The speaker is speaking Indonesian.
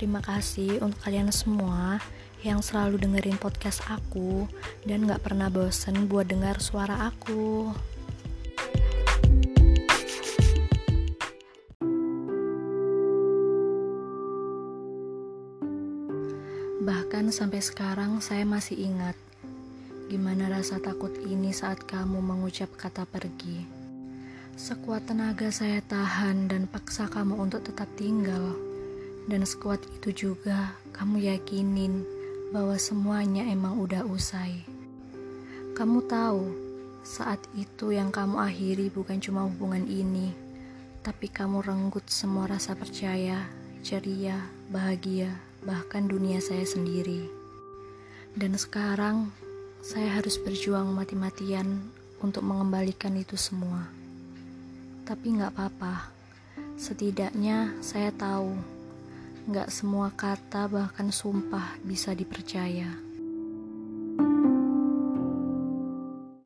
Terima kasih untuk kalian semua yang selalu dengerin podcast aku dan gak pernah bosen buat dengar suara aku. Bahkan sampai sekarang saya masih ingat gimana rasa takut ini saat kamu mengucap kata pergi. Sekuat tenaga saya tahan dan paksa kamu untuk tetap tinggal. Dan sekuat itu juga kamu yakinin bahwa semuanya emang udah usai. Kamu tahu, saat itu yang kamu akhiri bukan cuma hubungan ini, tapi kamu renggut semua rasa percaya, ceria, bahagia, bahkan dunia saya sendiri. Dan sekarang saya harus berjuang mati-matian untuk mengembalikan itu semua. Tapi nggak apa-apa, setidaknya saya tahu nggak semua kata bahkan sumpah bisa dipercaya.